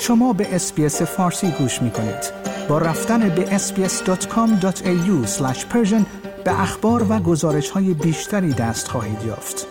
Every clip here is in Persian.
شما به اسپیس فارسی گوش می کنید. با رفتن به sbs.com.au به اخبار و گزارش های بیشتری دست خواهید یافت.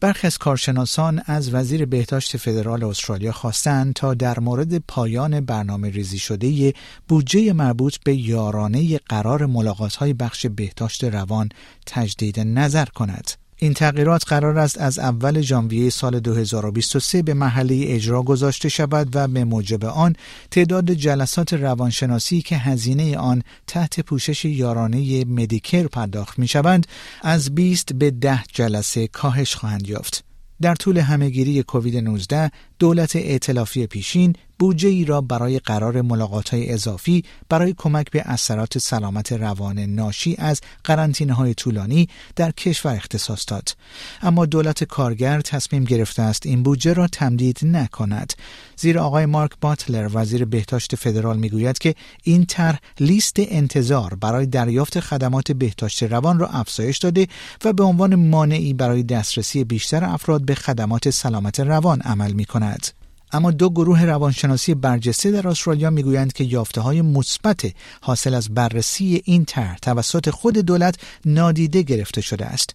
برخی از کارشناسان از وزیر بهداشت فدرال استرالیا خواستند تا در مورد پایان برنامه ریزی شده بودجه مربوط به یارانه قرار ملاقات های بخش بهداشت روان تجدید نظر کند. این تغییرات قرار است از اول ژانویه سال 2023 به محله اجرا گذاشته شود و به موجب آن تعداد جلسات روانشناسی که هزینه آن تحت پوشش یارانه مدیکر پرداخت می شوند از 20 به 10 جلسه کاهش خواهند یافت. در طول همهگیری کووید 19 دولت ائتلافی پیشین بودجه ای را برای قرار ملاقات های اضافی برای کمک به اثرات سلامت روان ناشی از قرنطینه های طولانی در کشور اختصاص داد اما دولت کارگر تصمیم گرفته است این بودجه را تمدید نکند زیر آقای مارک باتلر وزیر بهداشت فدرال می‌گوید که این طرح لیست انتظار برای دریافت خدمات بهداشت روان را افزایش داده و به عنوان مانعی برای دسترسی بیشتر افراد به خدمات سلامت روان عمل می کند. اما دو گروه روانشناسی برجسته در استرالیا می‌گویند که یافته های مثبت حاصل از بررسی این طرح توسط خود دولت نادیده گرفته شده است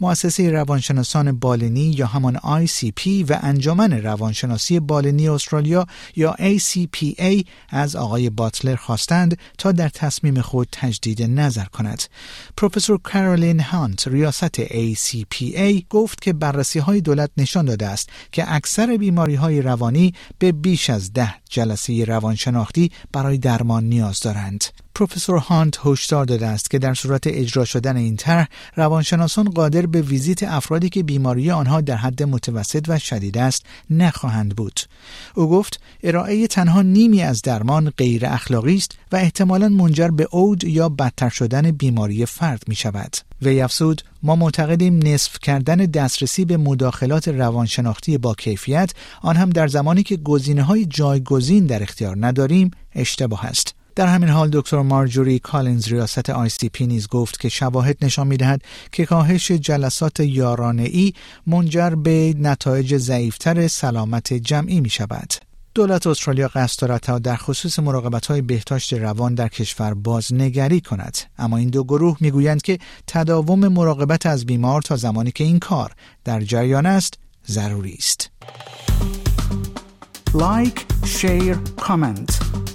مؤسسه روانشناسان بالینی یا همان ICP و انجمن روانشناسی بالینی استرالیا یا ACPA از آقای باتلر خواستند تا در تصمیم خود تجدید نظر کند. پروفسور کارولین هانت ریاست ACPA گفت که بررسی های دولت نشان داده است که اکثر بیماری های روانی به بیش از ده جلسه روانشناختی برای درمان نیاز دارند. پروفسور هانت هشدار داده است که در صورت اجرا شدن این طرح روانشناسان قادر به ویزیت افرادی که بیماری آنها در حد متوسط و شدید است نخواهند بود. او گفت ارائه تنها نیمی از درمان غیر اخلاقی است و احتمالا منجر به اوج یا بدتر شدن بیماری فرد می شود. وی افزود ما معتقدیم نصف کردن دسترسی به مداخلات روانشناختی با کیفیت آن هم در زمانی که گزینه های جایگزین در اختیار نداریم اشتباه است. در همین حال دکتر مارجوری کالینز ریاست پی نیز گفت که شواهد نشان می‌دهد که کاهش جلسات یارانه ای منجر به نتایج ضعیفتر سلامت جمعی می شود. دولت استرالیا قصد دارد تا در خصوص مراقبت های بهداشت روان در کشور بازنگری کند. اما این دو گروه می‌گویند که تداوم مراقبت از بیمار تا زمانی که این کار در جریان است ضروری است. like share comment